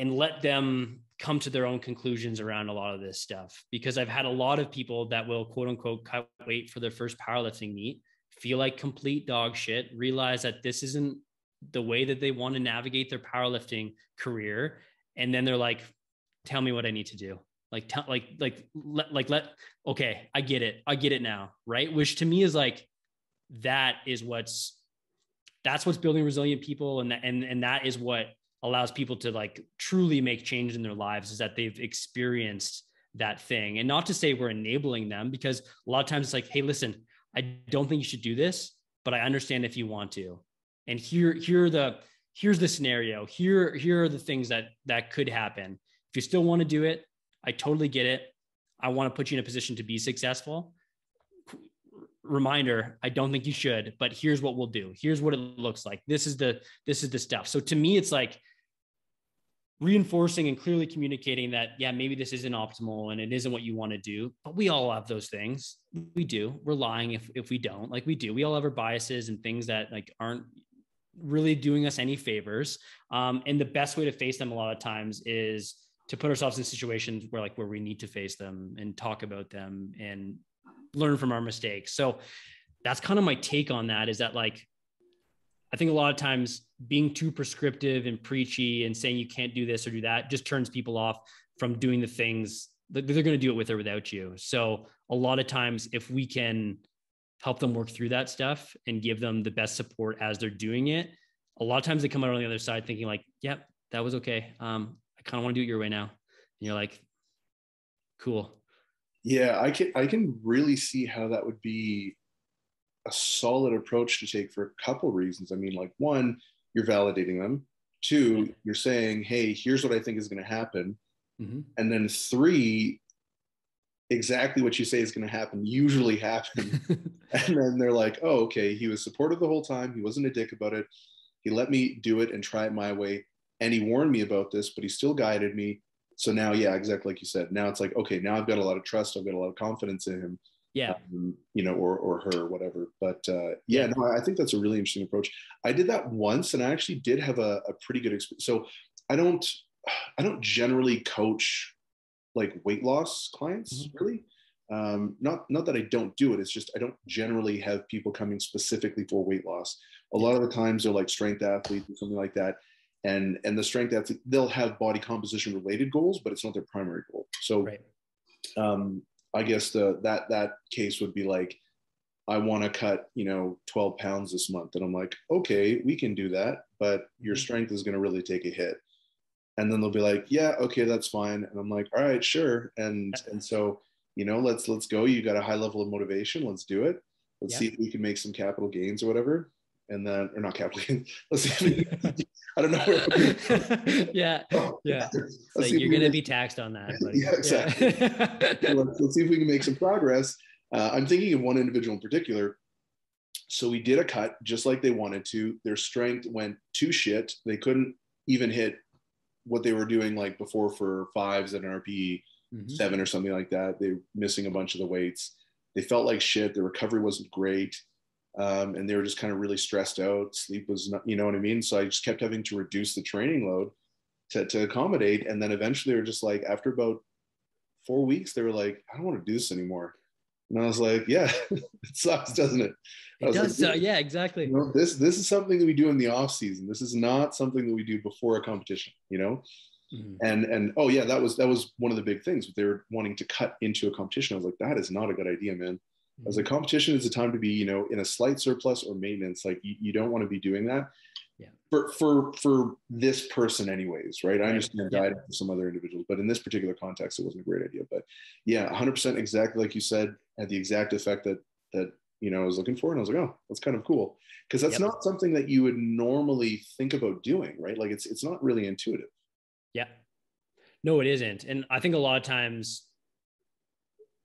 Speaker 2: and let them come to their own conclusions around a lot of this stuff because I've had a lot of people that will quote unquote cut weight for their first powerlifting meet, feel like complete dog shit, realize that this isn't the way that they want to navigate their powerlifting career. And then they're like, tell me what I need to do. Like, tell, like, like, let, like, let, okay, I get it. I get it now. Right. Which to me is like, that is what's, that's what's building resilient people. And that, and, and that is what allows people to like truly make change in their lives is that they've experienced that thing. And not to say we're enabling them because a lot of times it's like hey listen i don't think you should do this but i understand if you want to. And here here are the here's the scenario. Here here are the things that that could happen. If you still want to do it i totally get it. I want to put you in a position to be successful. Reminder i don't think you should but here's what we'll do. Here's what it looks like. This is the this is the stuff. So to me it's like reinforcing and clearly communicating that yeah maybe this isn't optimal and it isn't what you want to do but we all have those things. We do. We're lying if, if we don't. Like we do. We all have our biases and things that like aren't really doing us any favors. Um, and the best way to face them a lot of times is to put ourselves in situations where like where we need to face them and talk about them and learn from our mistakes. So that's kind of my take on that is that like I think a lot of times being too prescriptive and preachy and saying you can't do this or do that just turns people off from doing the things that they're going to do it with or without you. So a lot of times, if we can help them work through that stuff and give them the best support as they're doing it, a lot of times they come out on the other side thinking like, "Yep, that was okay. Um, I kind of want to do it your way now." And you're like, "Cool."
Speaker 1: Yeah, I can I can really see how that would be a solid approach to take for a couple reasons. I mean, like one, you're validating them. Two, you're saying, hey, here's what I think is going to happen.
Speaker 2: Mhm.
Speaker 1: And then three, exactly what you say is going to happen usually happens. and then they're like, oh, okay, he was supportive the whole time. He wasn't a dick about it. He let me do it and try it my way. And he warned me about this, but he still guided me. So now, yeah, exactly like you said. Now it's like, okay, now I've got a lot of trust. I've got a lot of confidence in him,
Speaker 2: yeah.
Speaker 1: um, you know, or or her, or whatever. But uh, yeah,
Speaker 2: Yeah.
Speaker 1: no, I think that's a really interesting approach. I did that once, and I actually did have a, a pretty good experience. So I don't, I don't generally coach like weight loss clients, really. Um, not not that I don't do it. It's just I don't generally have people coming specifically for weight loss. A lot of the times they're like strength athletes or something like that, and and the strength athlete they'll have body composition related goals, but it's not their primary goal. So
Speaker 2: Right.
Speaker 1: um, I guess the that that case would be like, I want to cut you know 12 pounds this month, and I'm like, okay, we can do that, but your
Speaker 2: Mhm.
Speaker 1: strength is going to really take a hit. And then they'll be like, yeah, okay, that's fine. And I'm like, all right, sure. And and so you know, let's let's go. You got a high level of motivation. Let's do it. Let's
Speaker 2: Yeah.
Speaker 1: see if we can make some capital gains or whatever. And then, or not gains. Let's see. If we can, I don't know. Where,
Speaker 2: yeah. Yeah.
Speaker 1: Let's
Speaker 2: It's like you're gonna
Speaker 1: can-
Speaker 2: be taxed on that. Buddy.
Speaker 1: Yeah, exactly.
Speaker 2: Yeah.
Speaker 1: let's, let's see if we can make some progress. Uh, I'm thinking of one individual in particular. So we did a cut just like they wanted to. Their strength went to shit. They couldn't even hit what they were doing like before for fives at an RPE
Speaker 2: Mhm.
Speaker 1: seven or something like that. They were missing a bunch of the weights. They felt like shit. Their recovery wasn't great. Um, and they were just kind of really stressed out. Sleep was not, you know what I mean? So I just kept having to reduce the training load to, to accommodate. And then eventually they were just like, after about four weeks, they were like, I don't want to do this anymore. And I was like, yeah, it sucks, doesn't it? I
Speaker 2: It
Speaker 1: like,
Speaker 2: does. uh, yeah, exactly.
Speaker 1: you know, this this is something that we do in the off season. This is not something that we do before a competition, you know?
Speaker 2: Mhm.
Speaker 1: and and oh yeah that was that was one of the big things they were wanting to cut into a competition i was like that is not a good idea man I a competition is a time to be you know in a slight surplus or maintenance like you, you don't want to be doing that
Speaker 2: Yeah.
Speaker 1: for for for this person anyways right i understand
Speaker 2: Yeah.
Speaker 1: diet for some other individuals but in this particular context it wasn't a great idea but yeah 100% exactly like you said had the exact effect that that you know i was looking for and i was like oh that's kind of cool because that's
Speaker 2: Yep.
Speaker 1: not something that you would normally think about doing right like it's it's not really intuitive
Speaker 2: Yeah. No, it isn't. And I think a lot of times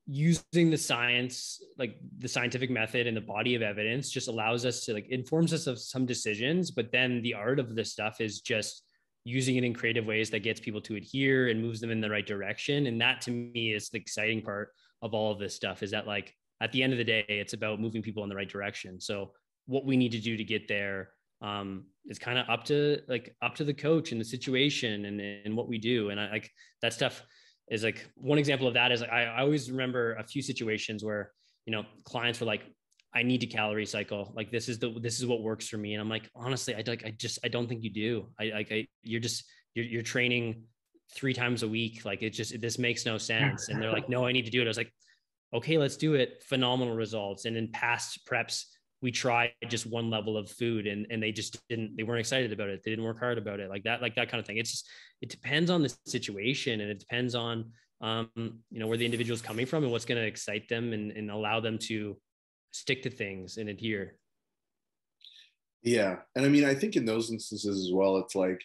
Speaker 2: using the science, like the scientific method and the body of evidence just allows us to like informs us of some decisions, but then the art of this stuff is just using it in creative ways that gets people to adhere and moves them in the right direction. And that to me is the exciting part of all of this stuff is that like at the end of the day, it's about moving people in the right direction. So what we need to do to get there um, is kind of up to like up to the coach and the situation and, and what we do. And I like that stuff is like one example of that is I, I always remember a few situations where, you know, clients were like, I need to calorie cycle. Like this is the, this is what works for me. And I'm like, honestly, I like, I just, I don't think you do. I like, I, you're just, you're, you're training three times a week. Like it just, this makes no sense. And they're like, no, I need to do it. I was like, okay, let's do it. Phenomenal results. And in past preps, we tried just one level of food and, and they just didn't, they weren't excited about it. They didn't work hard about it like that, like that kind of thing. It's just, it depends on the situation and it depends on, um, you know, where the individual's coming from and what's going to excite them and, and allow them to stick to things and adhere.
Speaker 1: Yeah. And I mean, I think in those instances as well, it's like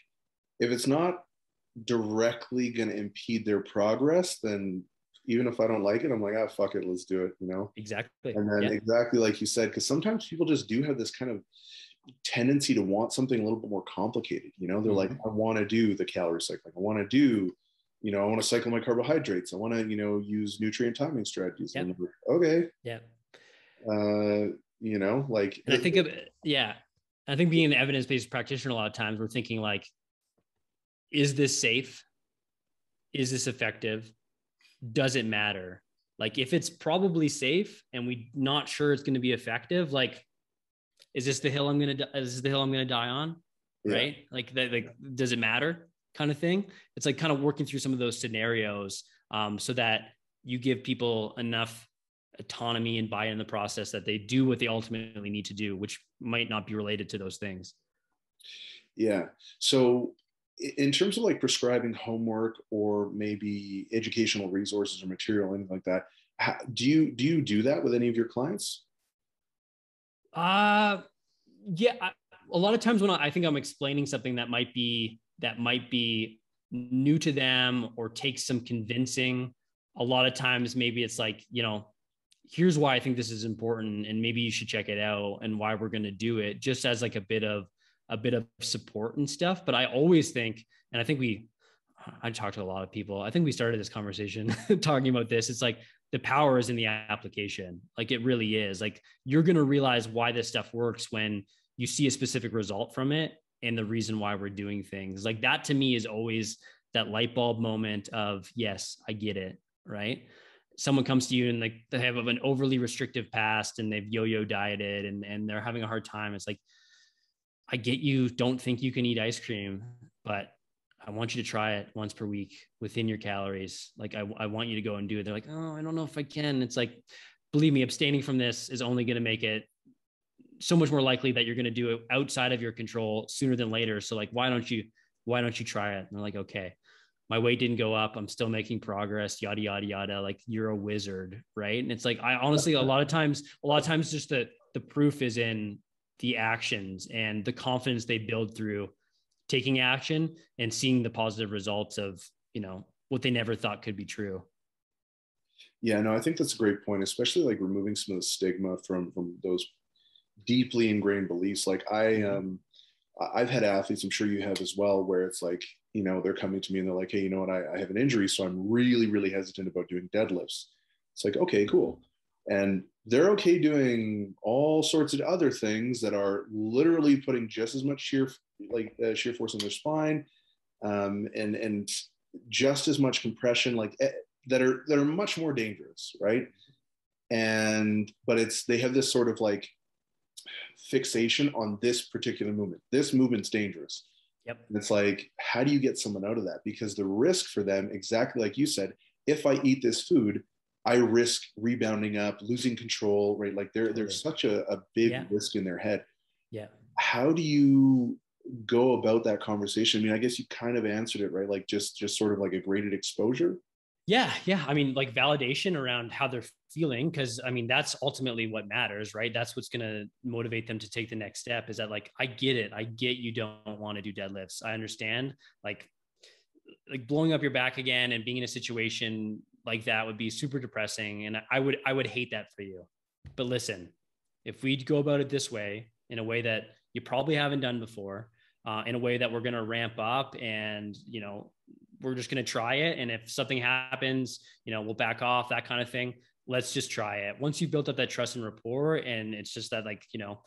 Speaker 1: if it's not directly going to impede their progress, then even if I don't like it, I'm like, ah, fuck it, let's do it, you know?
Speaker 2: Exactly.
Speaker 1: And then
Speaker 2: Yeah.
Speaker 1: exactly like you said, because sometimes people just do have this kind of tendency to want something a little bit more complicated. You know, they're like,
Speaker 2: Mm-hmm.
Speaker 1: I want to do the calorie cycling. I want to do, you know, I want to cycle my carbohydrates. I want to, you know, use nutrient timing strategies. Like, okay.
Speaker 2: Yeah.
Speaker 1: Uh, you know, like
Speaker 2: And I think of yeah, I think being an evidence-based practitioner, a lot of times we're thinking like, is this safe? Is this effective? Does it matter? Like if it's probably safe and we're not sure it's going to be effective, like, is this the hill I'm gonna di- is this the hill I'm gonna die on?
Speaker 1: Yeah.
Speaker 2: Right? Like that, like, does it matter? Kind of thing. It's like kind of working through some of those scenarios um, so that you give people enough autonomy and buy in the process that they do what they ultimately need to do, which might not be related to those things.
Speaker 1: Yeah. So, in terms of like prescribing homework or maybe educational resources or material, anything like that, do you do you do that with any of your clients?
Speaker 2: Uh yeah, I, a lot of times when I think I'm explaining something that might be that might be new to them or takes some convincing, a lot of times maybe it's like, you know, here's why I think this is important and maybe you should check it out and why we're going to do it just as like a bit of a bit of support and stuff. But I always think, and I think we, I talked to a lot of people. I think we started this conversation talking about this. It's like the power is in the application. Like it really is. Like you're going to realize why this stuff works when you see a specific result from it and the reason why we're doing things. Like that to me is always that light bulb moment of, yes, I get it. Right. Someone comes to you and like they have an overly restrictive past and they've yo-yo dieted and, and they're having a hard time. It's like, I get you don't think you can eat ice cream, but I want you to try it once per week within your calories. Like I, I want you to go and do it. They're like, oh, I don't know if I can. It's like, believe me, abstaining from this is only going to make it so much more likely that you're going to do it outside of your control sooner than later. So like, why don't you, why don't you try it? And they're like, okay, my weight didn't go up. I'm still making progress, yada, yada, yada. Like you're a wizard. Right. And it's like, I honestly, a lot of times, a lot of times just the, the proof is in the actions and the confidence they build through taking action and seeing the positive results of you know what they never thought could be true.
Speaker 1: Yeah no i think that's a great point especially like removing some of the stigma from from those deeply ingrained beliefs. Like i mm-hmm. um i've had athletes i'm sure you have as well where it's like you know they're coming to me and they're like hey you know what? I, I have an injury so i'm really really hesitant about doing deadlifts. It's like okay cool. And they're okay doing all sorts of other things that are literally putting just as much shear like uh, shear force in their spine um, and and just as much compression like eh, that are that are much more dangerous right? And but it's they have this sort of like fixation on this particular movement. This movement's dangerous.
Speaker 2: Yep.
Speaker 1: And it's like how do you get someone out of that? Because the risk for them exactly like you said if i eat this food I risk rebounding up, losing control, right? Like there, there's such a, a big yeah. risk in their head.
Speaker 2: Yeah.
Speaker 1: How do you go about that conversation? I mean, I guess you kind of answered it, right? Like just just sort of like a graded exposure.
Speaker 2: Yeah, yeah. I mean, like validation around how they're feeling, because I mean, that's ultimately what matters, right? That's what's going to motivate them to take the next step. Is that like, I get it. I get you don't want to do deadlifts. I understand. Like, like blowing up your back again and being in a situation like that would be super depressing and i would i would hate that for you. But listen if we go about it this way in a way that you probably haven't done before uh, in a way that we're going to ramp up and you know we're just going to try it and if something happens you know we'll back off that kind of thing let's just try it. Once you've built up that trust and rapport and it's just that like you know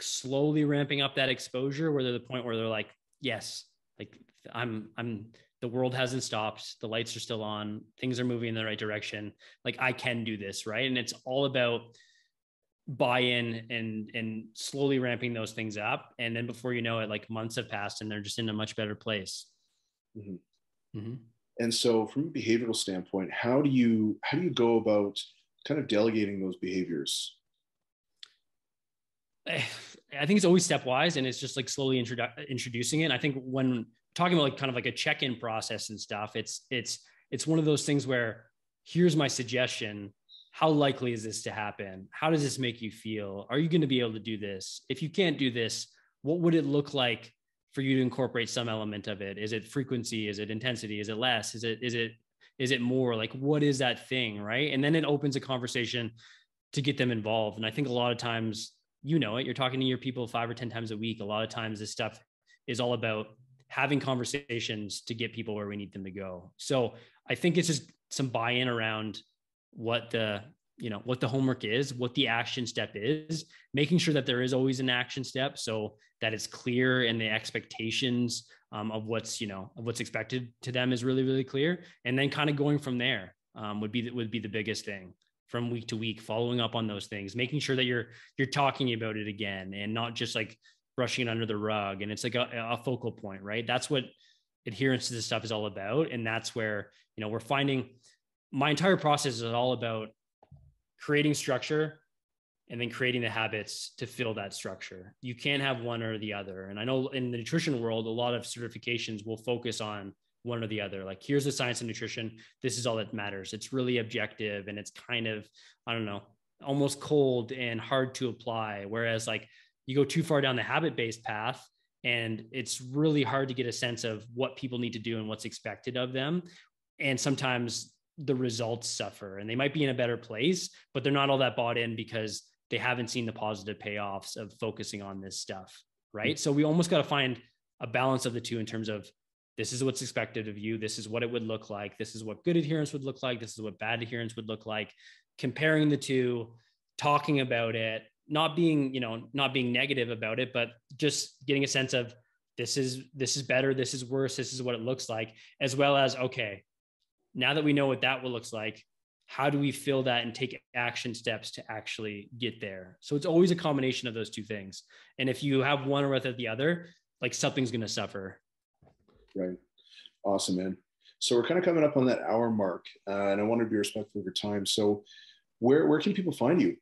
Speaker 2: slowly ramping up that exposure where they're the point where they're like yes like i'm i'm the world hasn't stopped the lights are still on things are moving in the right direction like i can do this right and it's all about buy-in and and slowly ramping those things up and then before you know it like months have passed and they're just in a much better place
Speaker 1: mm-hmm. Mm-hmm. and so from a behavioral standpoint how do you how do you go about kind of delegating those behaviors
Speaker 2: I think it's always stepwise and it's just like slowly introdu- introducing it. I think when talking about like kind of like a check-in process and stuff it's it's it's one of those things where here's my suggestion. How likely is this to happen? How does this make you feel? Are you going to be able to do this? If you can't do this what would it look like for you to incorporate some element of it? Is it frequency? Is it intensity? Is it less? Is it is it is it more? Like what is that thing right? And then it opens a conversation to get them involved. And i think a lot of times you know it you're talking to your people five or ten times a week. A lot of times this stuff is all about having conversations to get people where we need them to go. So I think it's just some buy-in around what the you know what the homework is what the action step is making sure that there is always an action step so that it's clear and the expectations um, of what's you know of what's expected to them is really really clear and then kind of going from there um, would be would be the biggest thing from week to week following up on those things making sure that you're you're talking about it again and not just like brushing it under the rug and it's like a, a focal point right? That's what adherence to this stuff is all about and that's where you know we're finding my entire process is all about creating structure and then creating the habits to fill that structure. You can't have one or the other and i know in the nutrition world a lot of certifications will focus on one or the other. Like here's the science of nutrition. This is all that matters. It's really objective and it's kind of i don't know almost cold and hard to apply. Whereas like you go too far down the habit based path and it's really hard to get a sense of what people need to do and what's expected of them. And sometimes the results suffer and they might be in a better place but they're not all that bought in because they haven't seen the positive payoffs of focusing on this stuff right? So we almost got to find a balance of the two in terms of this is what's expected of you this is what it would look like this is what good adherence would look like this is what bad adherence would look like. Comparing the two talking about it not being you know not being negative about it but just getting a sense of this is this is better this is worse this is what it looks like as well as okay now that we know what that will looks like how do we fill that and take action steps to actually get there? So it's always a combination of those two things. And if you have one or the other like something's going to suffer.
Speaker 1: Right. Awesome man. So we're kind of coming up on that hour mark uh, and i want to be respectful of your time. So where where can people find you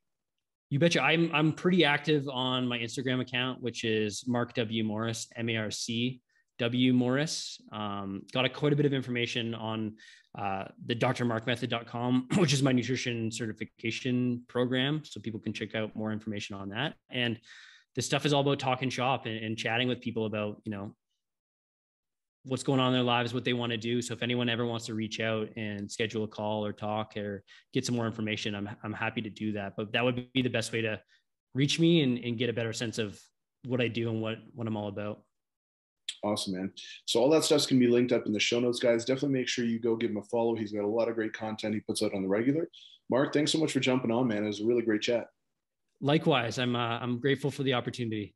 Speaker 2: you betcha. I'm I'm pretty active on my Instagram account, which is Marc W Morris, M A R C W Morris. Um, got a, quite a bit of information on uh, the drmarkmethod.com, which is my nutrition certification program. So people can check out more information on that. And this stuff is all about talking shop and, and chatting with people about, you know, what's going on in their lives, what they want to do. So if anyone ever wants to reach out and schedule a call or talk or get some more information, I'm, I'm happy to do that. But that would be the best way to reach me and, and get a better sense of what I do and what, what I'm all about.
Speaker 1: Awesome, man. So all that stuff's gonna be linked up in the show notes, guys. Definitely make sure you go give him a follow. He's got a lot of great content he puts out on the regular. Marc, thanks so much for jumping on, man. It was a really great chat.
Speaker 2: Likewise, I'm uh, I'm grateful for the opportunity.